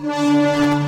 Welcome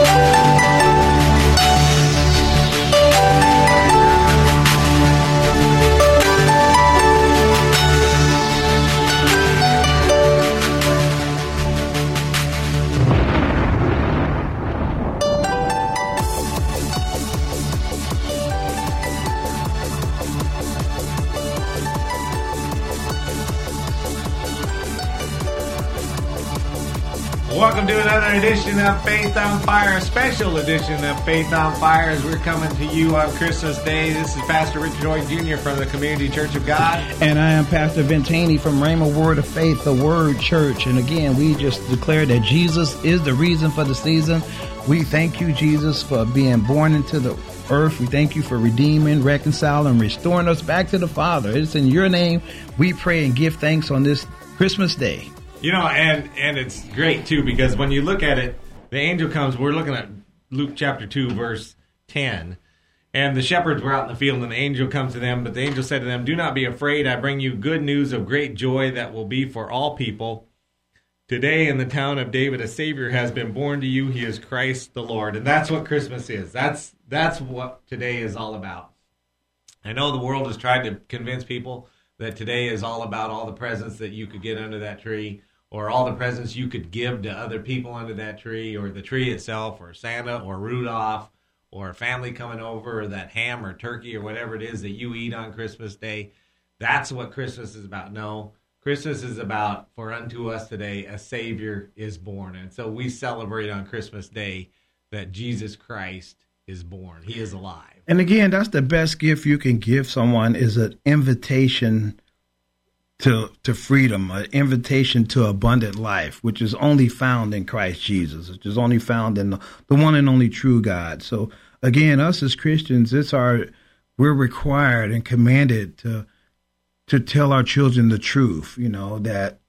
Welcome to another edition of Faith on Fire, a special edition of Faith on Fire as we're coming to you on Christmas Day. This is Pastor Richard Hoyt Jr. from the Community Church of God. And I am Pastor Haynie from Rhema Word of Faith, the Word Church. And again, we just declare that Jesus is the reason for the season. We thank you, Jesus, for being born into the earth. We thank you for redeeming, reconciling, and restoring us back to the Father. It's in your name we pray and give thanks on this Christmas Day. You know, and and it's great too because when you look at it, the angel comes. We're looking at Luke chapter two, verse ten, and the shepherds were out in the field, and the angel comes to them. But the angel said to them, "Do not be afraid. I bring you good news of great joy that will be for all people. Today, in the town of David, a Savior has been born to you. He is Christ the Lord." And that's what Christmas is. That's that's what today is all about. I know the world has tried to convince people that today is all about all the presents that you could get under that tree or all the presents you could give to other people under that tree, or the tree itself, or Santa, or Rudolph, or family coming over, or that ham or turkey, or whatever it is that you eat on Christmas Day. That's what Christmas is about. No, Christmas is about, for unto us today, a Savior is born. And so we celebrate on Christmas Day that Jesus Christ is born. He is alive. And again, that's the best gift you can give someone is an invitation to to freedom, an invitation to abundant life, which is only found in Christ Jesus, which is only found in the, the one and only true God. So again, us as Christians, it's our we're required and commanded to to tell our children the truth, you know, that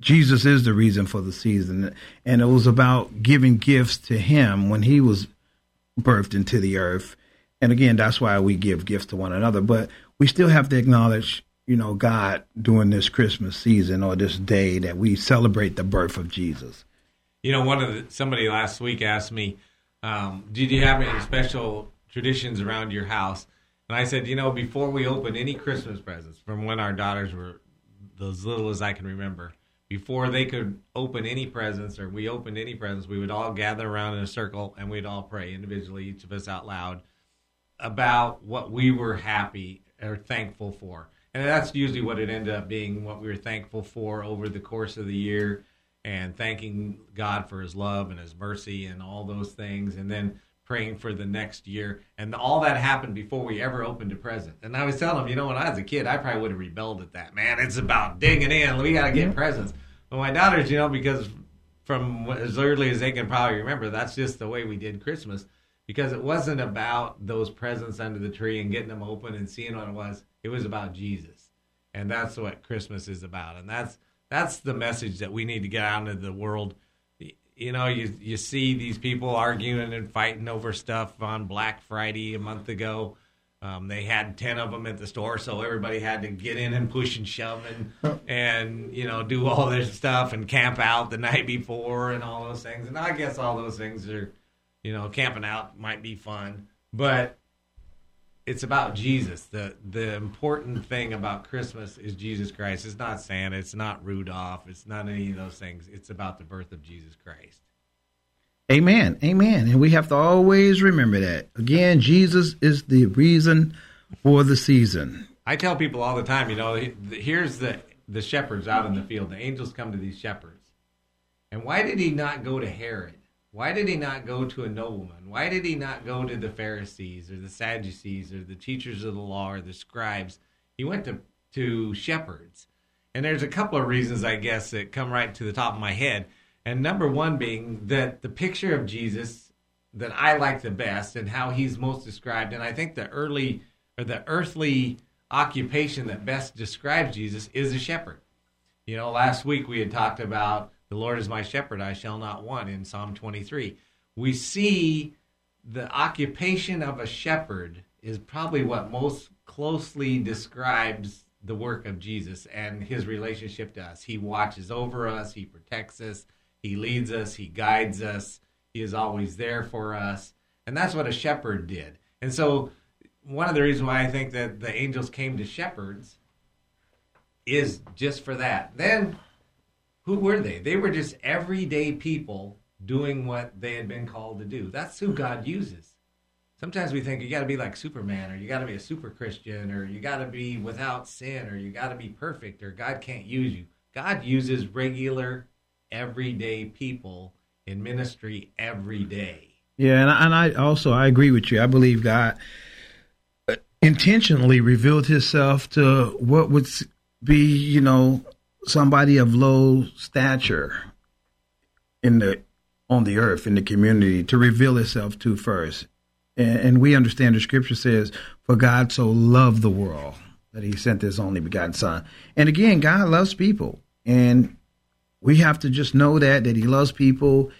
Jesus is the reason for the season. And it was about giving gifts to him when he was birthed into the earth. And again, that's why we give gifts to one another. But we still have to acknowledge you know, God during this Christmas season or this day that we celebrate the birth of Jesus. You know, one of the, somebody last week asked me, um, "Did you have any special traditions around your house?" And I said, "You know, before we open any Christmas presents, from when our daughters were as little as I can remember, before they could open any presents or we opened any presents, we would all gather around in a circle and we'd all pray individually, each of us out loud, about what we were happy or thankful for." And that's usually what it ended up being what we were thankful for over the course of the year and thanking god for his love and his mercy and all those things and then praying for the next year. And all that happened before we ever opened a present. And i was telling him you know when i was a kid i probably would have rebelled at that. Man it's about digging in. We got to get presents. But my daughters you know because from as early as they can probably remember that's just the way we did christmas because it wasn't about those presents under the tree and getting them open and seeing what it was it was about Jesus. And that's what Christmas is about. And that's that's the message that we need to get out into the world. You know, you you see these people arguing and fighting over stuff on Black Friday a month ago. Um, they had ten of them at the store, so everybody had to get in and push and shove and and you know do all their stuff and camp out the night before and all those things. And I guess all those things are, you know, camping out might be fun, but it's about Jesus. The the important thing about Christmas is Jesus Christ. It's not Santa, it's not Rudolph, it's not any of those things. It's about the birth of Jesus Christ. Amen. Amen. And we have to always remember that. Again, Jesus is the reason for the season. I tell people all the time, you know, here's the the shepherds out in the field. The angels come to these shepherds. And why did he not go to Herod? Why did he not go to a nobleman? Why did he not go to the Pharisees or the Sadducees or the teachers of the law or the scribes? He went to to shepherds. And there's a couple of reasons, I guess, that come right to the top of my head. And number one being that the picture of Jesus that I like the best and how he's most described, and I think the early or the earthly occupation that best describes Jesus is a shepherd. You know, last week we had talked about the Lord is my shepherd, I shall not want in Psalm 23. We see the occupation of a shepherd is probably what most closely describes the work of Jesus and his relationship to us. He watches over us, he protects us, he leads us, he guides us, he is always there for us. And that's what a shepherd did. And so one of the reasons why I think that the angels came to shepherds is just for that. Then who were they? They were just everyday people doing what they had been called to do. That's who God uses. Sometimes we think you got to be like Superman or you got to be a super Christian or you got to be without sin or you got to be perfect or God can't use you. God uses regular everyday people in ministry every day. Yeah, and I, and I also I agree with you. I believe God intentionally revealed Himself to what would be, you know, somebody of low stature in the on the earth in the community to reveal Itself to first. And, and we understand the Scripture says, "For God so loved the world that He sent His only begotten Son." And again, God loves people, and we have to just know that that He loves people.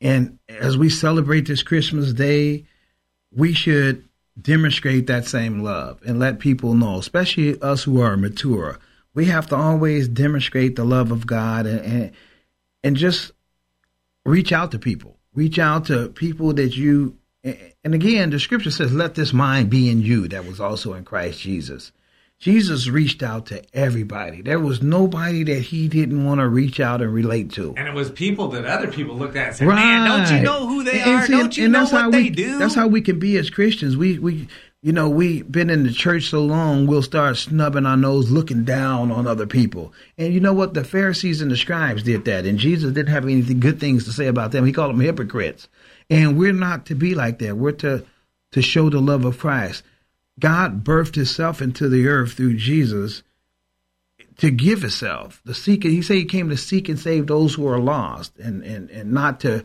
And as we celebrate this Christmas day, we should demonstrate that same love and let people know, especially us who are mature. We have to always demonstrate the love of God and and, and just reach out to people. Reach out to people that you and again the scripture says, Let this mind be in you that was also in Christ Jesus. Jesus reached out to everybody. There was nobody that he didn't want to reach out and relate to. And it was people that other people looked at and said, right. Man, don't you know who they and are? See, don't you know what we, they do? That's how we can be as Christians. We we you know, we've been in the church so long, we'll start snubbing our nose, looking down on other people. And you know what? The Pharisees and the scribes did that. And Jesus didn't have any good things to say about them. He called them hypocrites. And we're not to be like that. We're to, to show the love of Christ. God birthed himself into the earth through Jesus to give himself. The seek he said he came to seek and save those who are lost and, and, and not to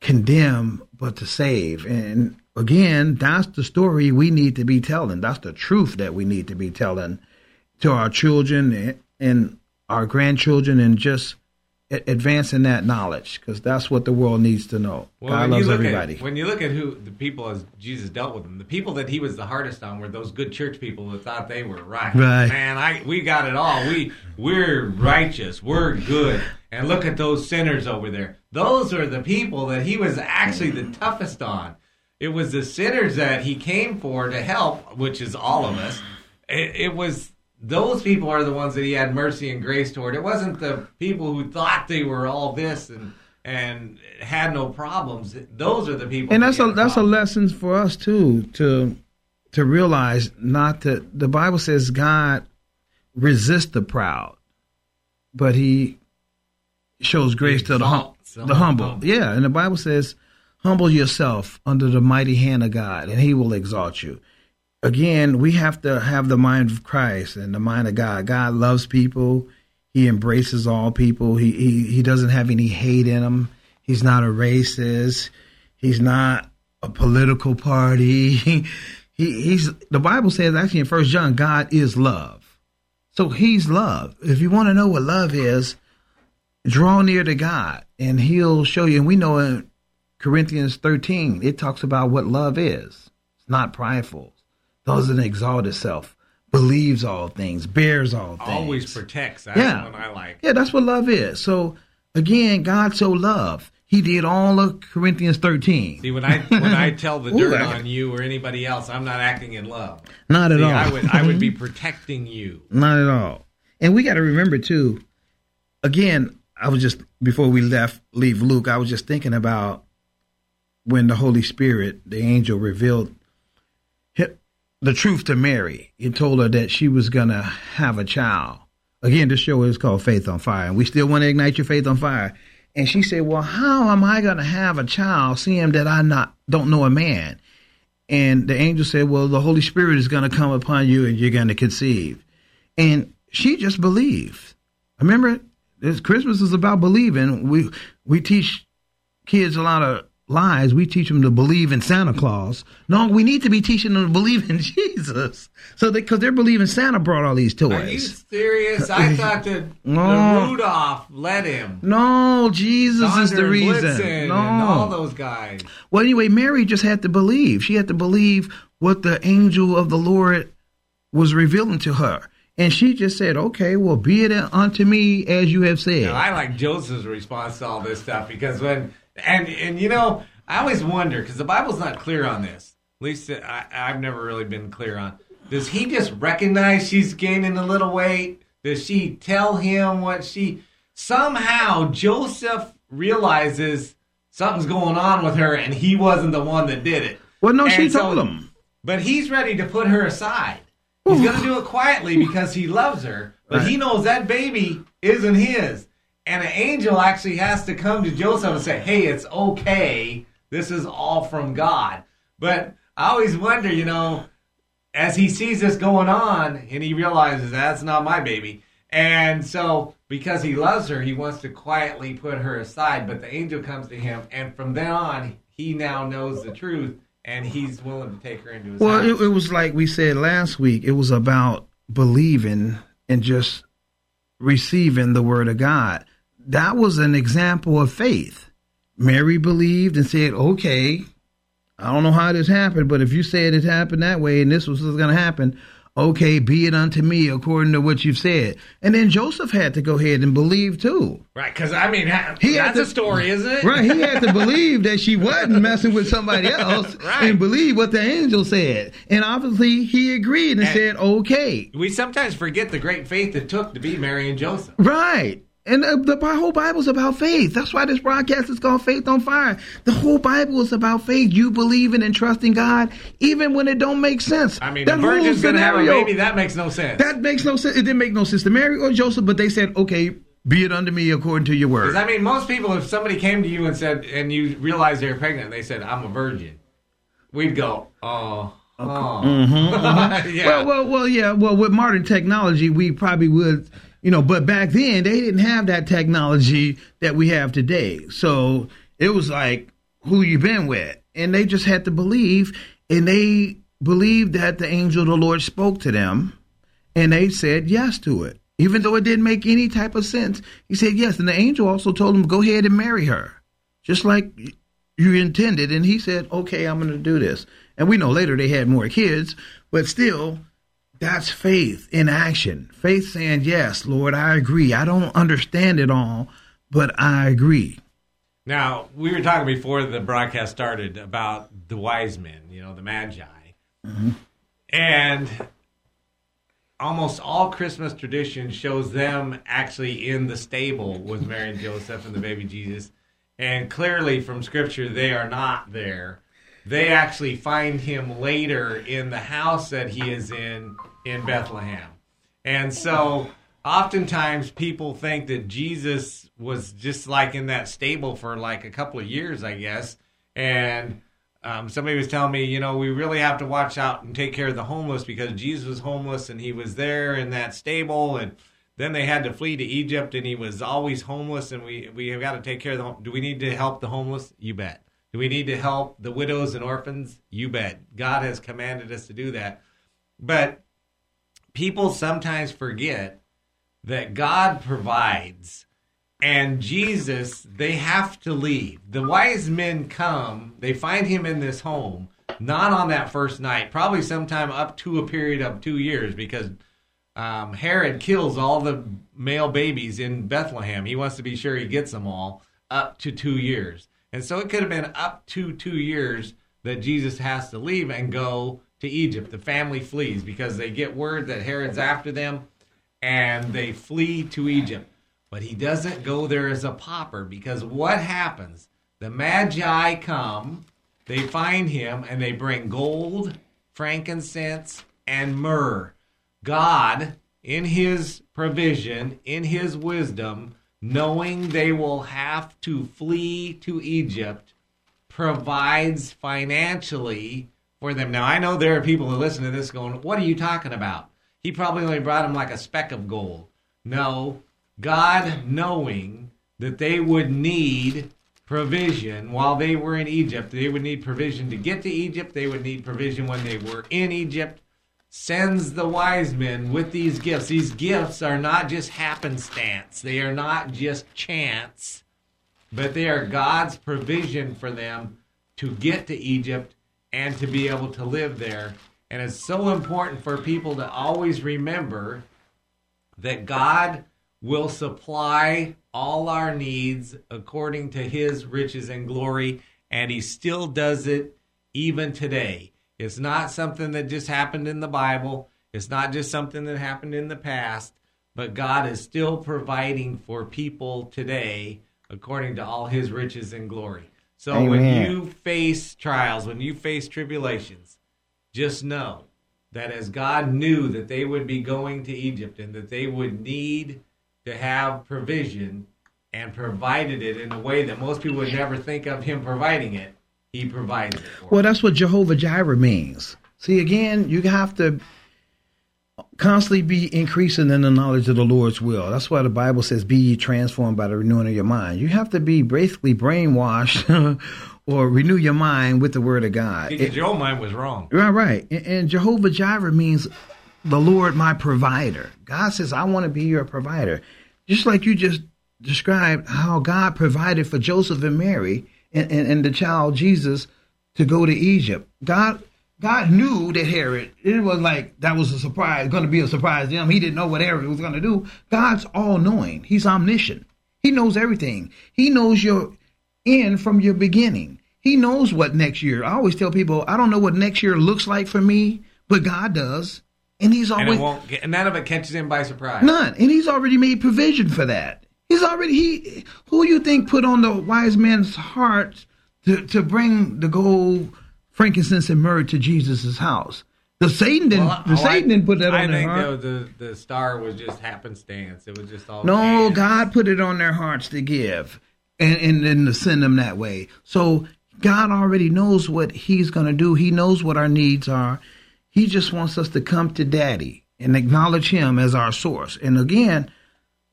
condemn, but to save. And again, that's the story we need to be telling. That's the truth that we need to be telling to our children and our grandchildren and just advancing that knowledge because that's what the world needs to know. Well, God loves everybody. At, when you look at who the people as Jesus dealt with them, the people that he was the hardest on were those good church people that thought they were right. Right, man. I we got it all. We we're righteous. We're good. And look at those sinners over there. Those are the people that he was actually the toughest on. It was the sinners that he came for to help, which is all of us. It, it was those people are the ones that he had mercy and grace toward. It wasn't the people who thought they were all this and and had no problems. Those are the people. And that's a that's a lesson for us too to to realize not to. The Bible says God resists the proud, but He shows grace to the, hum, the humble. humble. Yeah, and the Bible says, "Humble yourself under the mighty hand of God, and He will exalt you." again, we have to have the mind of Christ and the mind of God. God loves people. He embraces all people. He he, he doesn't have any hate in him. He's not a racist. He's not a political party. he, he's the Bible says actually in First John, God is love. So he's love. If you want to know what love is, draw near to God and he'll show you. And we know in Corinthians 13, it talks about what love is. It's not prideful doesn't exalt itself, believes all things, bears all things. Always protects. That's yeah. I like. Yeah, that's what love is. So again, God so loved. He did all of Corinthians 13. See, when I when I tell the dirt Ooh, on you or anybody else, I'm not acting in love. Not at See, all. I would I would be protecting you. Not at all. And we got to remember too. Again, I was just before we left leave Luke, I was just thinking about when the Holy Spirit, the angel, revealed the truth to Mary. He told her that she was going to have a child. Again, this show is called Faith on Fire, and we still want to ignite your faith on fire. And she said, "Well, how am I going to have a child, seeing that I not don't know a man?" And the angel said, "Well, the Holy Spirit is going to come upon you, and you're going to conceive." and she just believed. Remember, this Christmas is about believing. We we teach kids a lot of lies. We teach them to believe in Santa Claus. No, we need to be teaching them to believe in Jesus. So they because they're believing Santa brought all these toys. Are you serious? I thought that No. Rudolph let him. No, Jesus is the reason. No, all those guys. Well, anyway, Mary just had to believe. She had to believe what the angel of the Lord was revealing to her. And she just said, okay, well, be it unto me as you have said. Now, I like Joseph's response to all this stuff because when and and you know I always wonder because the Bible's not clear on this. At least uh, I, I've never really been clear on. Does he just recognize she's gaining a little weight? Does she tell him what she? Somehow Joseph realizes something's going on with her, and he wasn't the one that did it. well, no, she And so- told him. But he's ready to put her aside. He's going to do it quietly because he loves her, but he knows that baby isn't his. And an angel actually has to come to Joseph and say, "Hey, it's okay. This is all from God." But I always wonder, you know, as he sees this going on and he realizes that's not my baby. And so because he loves her, he wants to quietly put her aside, but the angel comes to him and from then on, he now knows the truth and he's willing to take her into his Well, house. it, it was like we said last week. It was about believing and just receiving the word of God. That was an example of faith. Mary believed and said, "Okay, I don't know how this happened, but if you said it happened that way and this was going to happen, okay, be it unto me according to what you've said." And then Joseph had to go ahead and believe too. Right, because I mean, He that's to- a story, isn't it? Right, he had to believe that she wasn't messing with somebody else Right. and believe what the angel said. And obviously he agreed and, And- said, okay. we sometimes forget the great faith it took to be Mary and Joseph. Right. And uh, the, the whole Bible's about faith. That's why this broadcast is called Faith on Fire. The whole Bible is about faith. You believing and trusting God, even when it don't make sense. I mean, that the virgin's whole going to have a scenario- baby. That makes no sense. That makes no sense. It didn't make no sense to Mary or Joseph, but they said, okay, be it unto me according to your word. Because I mean, most people, if somebody came to you and said, and you realized they're pregnant, and they said, "I'm a virgin," we'd go, "Oh, oh, yeah." Well, well, well, yeah. Well, with modern technology, we probably would, you know, but back then they didn't have that technology that we have today. So it was like, who you been with? And they just had to believe, and they believed that the angel of the Lord spoke to them, and they said yes to it, even though it didn't make any type of sense. He said yes, and the angel also told him, go ahead and marry her, just like you intended. And he said, okay, I'm going to do this. And we know later they had more kids, but still, that's faith in action. Faith saying, yes, Lord, I agree. I don't understand it all, but I agree. Now we were talking before the broadcast started about the wise men, you know, the magi, mm-hmm. and almost all Christmas tradition shows them actually in the stable with Mary and Joseph and the baby Jesus, and clearly from Scripture they are not there. They actually find him later in the house that he is in in Bethlehem. And so oftentimes people think that Jesus was just like in that stable for like a couple of years, I guess. And um, somebody was telling me, you know, we really have to watch out and take care of the homeless because Jesus was homeless and he was there in that stable. And then they had to flee to Egypt and he was always homeless. And we, we have got to take care of the Do we need to help the homeless? You bet. Do we need to help the widows and orphans? You bet. God has commanded us to do that. But people sometimes forget that God provides and Jesus, they have to leave. The wise men come, they find him in this home, not on that first night, probably sometime up to a period of two years because um, Herod kills all the male babies in Bethlehem. He wants to be sure he gets them all up to two years. And so it could have been up to two years that Jesus has to leave and go to Egypt. The family flees because they get word that Herod's after them and they flee to Egypt. But he doesn't go there as a pauper because what happens? The Magi come, they find him, and they bring gold, frankincense, and myrrh. God, in his provision, in his wisdom, knowing they will have to flee to Egypt, provides financially for them. Now, I know there are people who listen to this going, What are you talking about? he probably only brought them like a speck of gold. No, God knowing that they would need provision while they were in Egypt, they would need provision to get to Egypt, they would need provision when they were in Egypt, sends the wise men with these gifts. These gifts are not just happenstance, they are not just chance, but they are God's provision for them to get to Egypt and to be able to live there. And it's so important for people to always remember that God will supply all our needs according to his riches and glory, and he still does it even today. It's not something that just happened in the Bible, it's not just something that happened in the past, but God is still providing for people today according to all his riches and glory. So Amen. when you face trials, when you face tribulations, just know that as God knew that they would be going to Egypt and that they would need to have provision and provided it in a way that most people would never think of him providing it, he provides it. For Well, them. that's what Jehovah Jireh means. See, again, you have to constantly be increasing in the knowledge of the Lord's will. That's why the Bible says, "Be ye transformed by the renewing of your mind." You have to be basically brainwashed or renew your mind with the Word of God. because your own mind was wrong. Right, right. And, and Jehovah Jireh means the Lord my provider. God says, I want to be your provider. Just like you just described how God provided for Joseph and Mary and, and, and the child Jesus to go to Egypt. God God knew that Herod, it was like that was a surprise, going to be a surprise to him. He didn't know what Herod was going to do. God's all knowing. He's omniscient. He knows everything. He knows your end from your beginning. He knows what next year. I always tell people, I don't know what next year looks like for me, but God does. And he's And always won't get, and none of it catches him by surprise. none. And he's already made provision for that. He's already he who you think put on the wise man's heart to, to bring the gold, frankincense, and myrrh to Jesus' house. The Satan didn't Well, the oh, Satan didn't put that I on their think heart. the, the star was just happenstance. It was just all No. God put it on their hearts to give and, and, and to send them that way. So God already knows what He's going to do. He knows what our needs are. He just wants us to come to Daddy and acknowledge Him as our source. And again,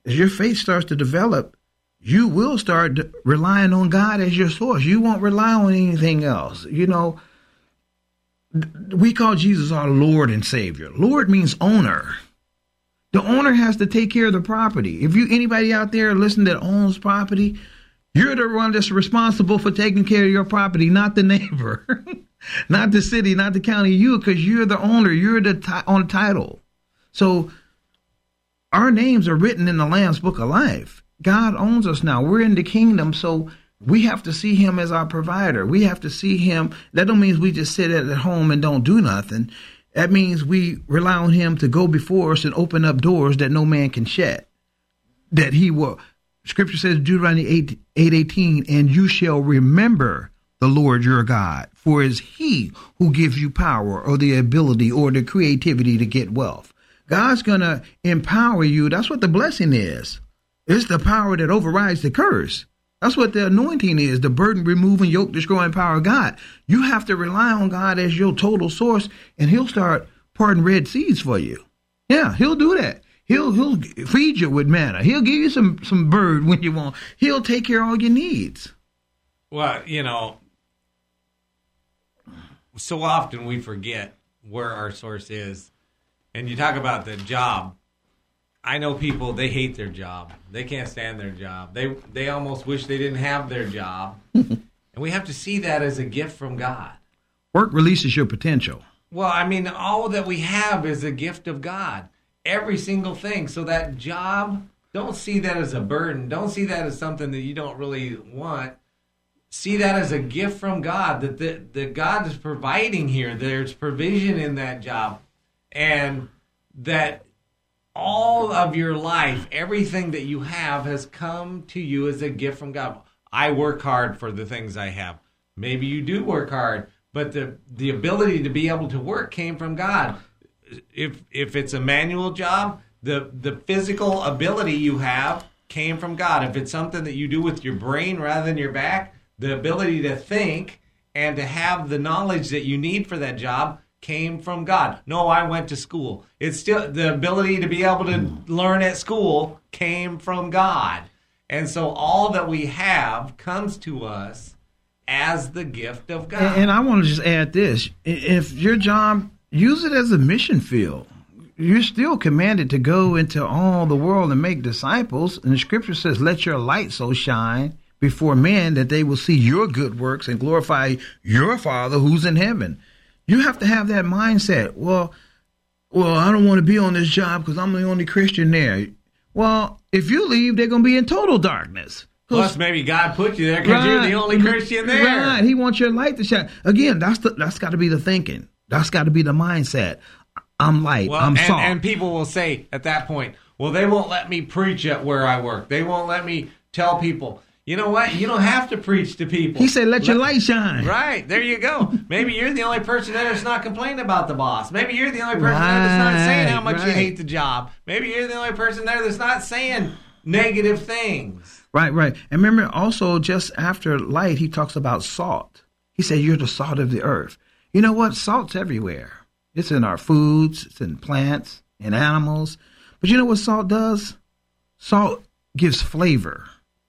as your faith starts to develop, you will start relying on God as your source. You won't rely on anything else. You know, we call Jesus our Lord and Savior. Lord means owner. The owner has to take care of the property. If you anybody out there listening that owns property, you're the one that's responsible for taking care of your property, not the neighbor, not the city, not the county. You, because you're the owner. You're the ti- on title. So our names are written in the Lamb's Book of Life. God owns us now. We're in the kingdom, so we have to see Him as our provider. We have to see Him. That don't mean we just sit at home and don't do nothing. That means we rely on Him to go before us and open up doors that no man can shut. That He will. Scripture says Deuteronomy 8, 8 18, and you shall remember the Lord your God, for it is He who gives you power or the ability or the creativity to get wealth. God's going to empower you. That's what the blessing is. It's the power that overrides the curse. That's what the anointing is the burden removing, yoke destroying power of God. You have to rely on God as your total source, and He'll start parting red seas for you. Yeah, He'll do that. He'll he'll feed you with manna. He'll give you some some bird when you want. He'll take care of all your needs. Well, you know, so often we forget where our source is. And you talk about the job. I know people they hate their job. They can't stand their job. They they almost wish they didn't have their job. and we have to see that as a gift from God. Work releases your potential. Well, I mean, all that we have is a gift of God. Every single thing. So that job, don't see that as a burden. Don't see that as something that you don't really want. See that as a gift from God that the, that God is providing here. There's provision in that job. And that all of your life, everything that you have has come to you as a gift from God. I work hard for the things I have. Maybe you do work hard, but the the ability to be able to work came from God. If if it's a manual job, the the physical ability you have came from God. If it's something that you do with your brain rather than your back, the ability to think and to have the knowledge that you need for that job came from God. No, I went to school. It's still the ability to be able to learn at school came from God. And so all that we have comes to us as the gift of God. And, and I want to just add this: if your job, use it as a mission field. You're still commanded to go into all the world and make disciples. And the Scripture says, "Let your light so shine before men that they will see your good works and glorify your Father who's in heaven." You have to have that mindset. Well, well, I don't want to be on this job because I'm the only Christian there. Well, if you leave, they're going to be in total darkness. Plus, maybe God put you there because right. you're the only Christian there. Right. He wants your light to shine. Again, that's the, that's got to be the thinking. That's got to be the mindset. I'm light. Well, I'm and, salt. And people will say at that point, well, they won't let me preach at where I work. They won't let me tell people. You know what? You don't have to preach to people. He said, "Let, let your light shine." Right there, you go. Maybe you're the only person there that's not complaining about the boss. Maybe you're the only person right, there that's not saying how much right. you hate the job. Maybe you're the only person there that's not saying negative things. Right, right. And remember, also just after light, he talks about salt. He said, "You're the salt of the earth." You know what? Salt's everywhere. It's in our foods. It's in plants and animals. But you know what salt does? Salt gives flavor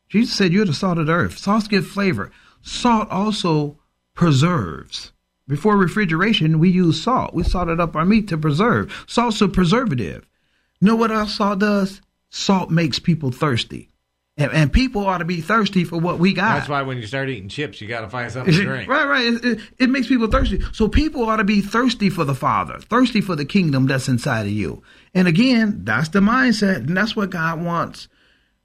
Jesus said, You're the salt of the earth. Salt gives flavor. Salt also preserves. Before refrigeration, we use salt. We salted up our meat to preserve. Salt's a preservative. You know what else salt does? Salt makes people thirsty. And, and, people ought to be thirsty for what we got. That's why when you start eating chips, you got to find something to drink. right, right. It, it, it, makes people thirsty. So people ought to be thirsty for the Father, thirsty for the kingdom that's inside of you. And again, that's the mindset, and that's what God wants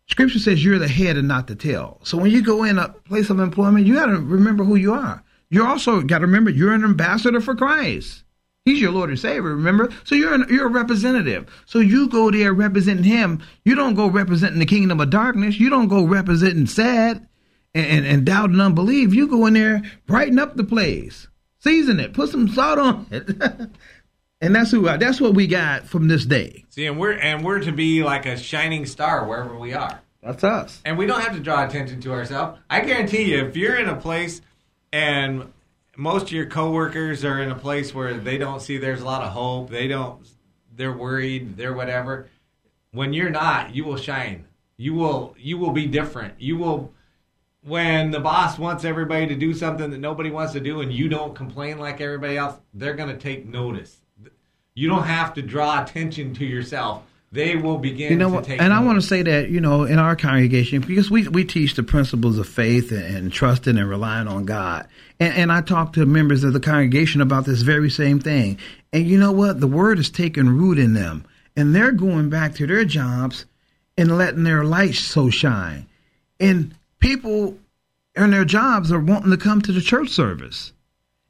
Scripture says you're the head and not the tail. So when you go in a place of employment, you got to remember who you are. You also got to remember you're an ambassador for Christ. He's your Lord and Savior, remember? So you're an, you're a representative. So you go there representing Him. You don't go representing the kingdom of darkness. You don't go representing sad and, and, and doubt and unbelief. You go in there, brighten up the place, season it, put some salt on it. And that's who that's what we got from this day. See, and we're and we're to be like a shining star wherever we are. That's us. And we don't have to draw attention to ourselves. I guarantee you, if you're in a place and most of your coworkers are in a place where they don't see there's a lot of hope, they don't they're worried, they're whatever. When you're not, you will shine. You will you will be different. You will when the boss wants everybody to do something that nobody wants to do and you don't complain like everybody else, they're going to take notice you don't have to draw attention to yourself. They will begin you know what, And I want to say that, you know, in our congregation, because we, we teach the principles of faith and, and trusting and relying on God. And, and I talk to members of the congregation about this very same thing. And you know what? The word is taking root in them. And they're going back to their jobs and letting their light so shine. And people in their jobs are wanting to come to the church service.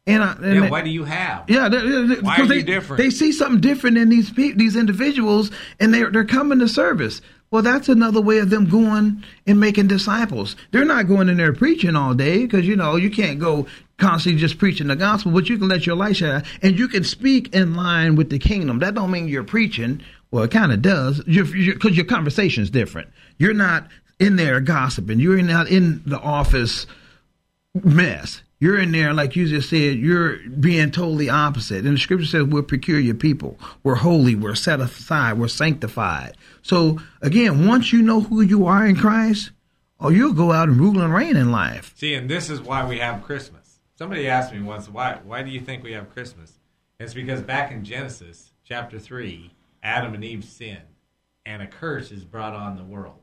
And, I, and yeah, what do you have? Yeah, they're, they're, why are they, you different? They see something different in these these individuals, and they're they're coming to service. Well, that's another way of them going and making disciples. They're not going in there preaching all day because you know you can't go constantly just preaching the gospel, but you can let your light shine and you can speak in line with the kingdom. That don't mean you're preaching. Well, it kind of does because your conversation is different. You're not in there gossiping. You're not in the office mess. You're in there, like you just said, you're being totally opposite. And the scripture says we're peculiar people. We're holy. We're set aside. We're sanctified. So again, once you know who you are in Christ, oh, you'll go out and rule and reign in life. See, and this is why we have Christmas. Somebody asked me once, why, why do you think we have Christmas? It's because back in Genesis chapter 3, Adam and Eve sinned, and a curse is brought on the world.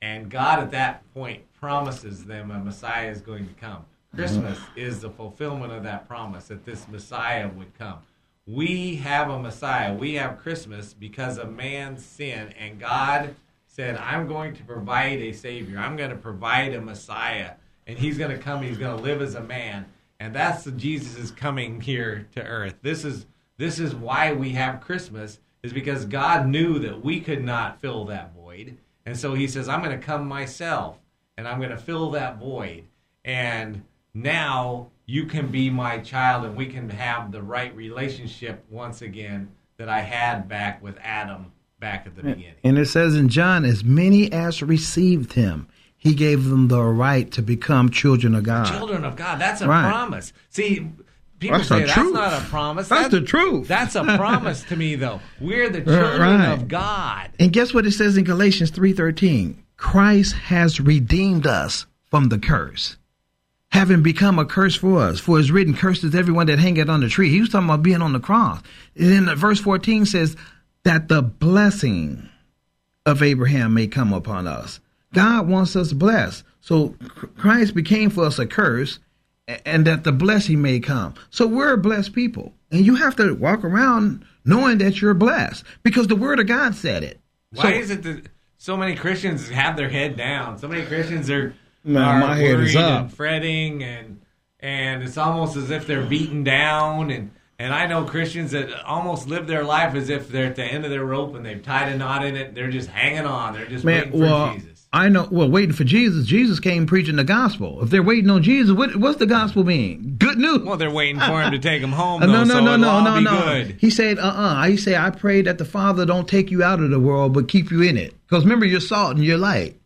And God at that point promises them a Messiah is going to come. Christmas is the fulfillment of that promise that this Messiah would come. We have a Messiah. We have Christmas because of man's sin, and God said, I'm going to provide a Savior. I'm going to provide a Messiah, and He's going to come. He's going to live as a man, and that's the Jesus is coming here to earth. This is this is why we have Christmas is because God knew that we could not fill that void, and so He says, I'm going to come myself, and I'm going to fill that void, and now you can be my child and we can have the right relationship once again that I had back with Adam back at the beginning. And it says in John, as many as received him, he gave them the right to become children of God. Children of God. That's a right. promise. See, people That's say that's truth. not a promise. That's That- the truth. That's a promise to me, though. We're the children right. of God. And guess what it says in Galatians 3:13? Christ has redeemed us from the curse. Having become a curse for us, for it's written, cursed is everyone that hangeth on the tree. He was talking about being on the cross. And then verse 14 says that the blessing of Abraham may come upon us. God wants us blessed. So Christ became for us a curse and that the blessing may come. So we're a blessed people. And you have to walk around knowing that you're blessed because the word of God said it. Why So- is it that so many Christians have their head down? So many Christians are, Are my head is up. and fretting, and and it's almost as if they're beaten down. And and I know Christians that almost live their life as if they're at the end of their rope and they've tied a knot in it. They're just hanging on. They're just Man, waiting for well, Jesus. I know. Well, waiting for Jesus. Jesus came preaching the gospel. If they're waiting on Jesus, what, what's the gospel mean? Good news. Well, they're waiting for him to take them home. Uh, Though, no, no, so no, no, no, no. Good. He said, uh, uh He said, I pray that the Father don't take you out of the world, but keep you in it. Because remember, you're salt and you're light.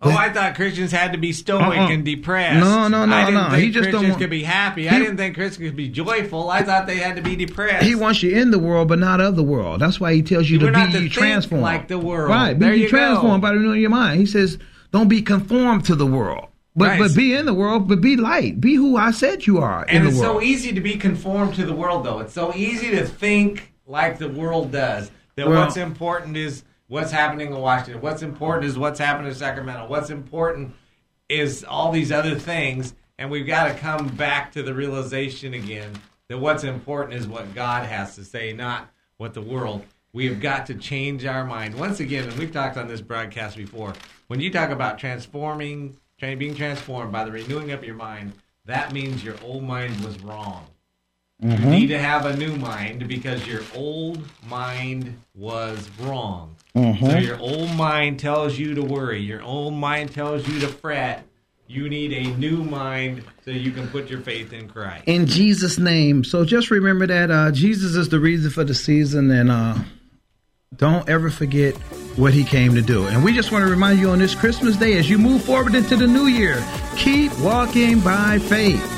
Oh, I thought Christians had to be stoic Uh-uh. and depressed. No, no, no, I didn't no. Think He just don't Christians want- could be happy. I didn't think Christians could be joyful. I thought they had to be depressed. He wants you in the world, but not of the world. That's why he tells you We're to be to transformed. like the world. Right. Be There you transformed go. by the renewing your mind. He says, don't be conformed to the world. But, but be in the world, but be light. Be who I said you are in And it's world. so easy to be conformed to the world, though. It's so easy to think like the world does. That Well- what's important is what's happening in Washington. What's important is what's happening in Sacramento. What's important is all these other things. And we've got to come back to the realization again that what's important is what God has to say, not what the world. We have got to change our mind. Once again, and we've talked on this broadcast before, when you talk about transforming, tra- being transformed by the renewing of your mind, that means your old mind was wrong. You mm-hmm. need to have a new mind because your old mind was wrong. So your old mind tells you to worry. Your old mind tells you to fret. You need a new mind so you can put your faith in Christ. in Jesus' name. So just remember that uh, Jesus is the reason for the season, and uh, don't ever forget what He came to do. And we just want to remind you on this Christmas Day, as you move forward into the new year, keep walking by faith.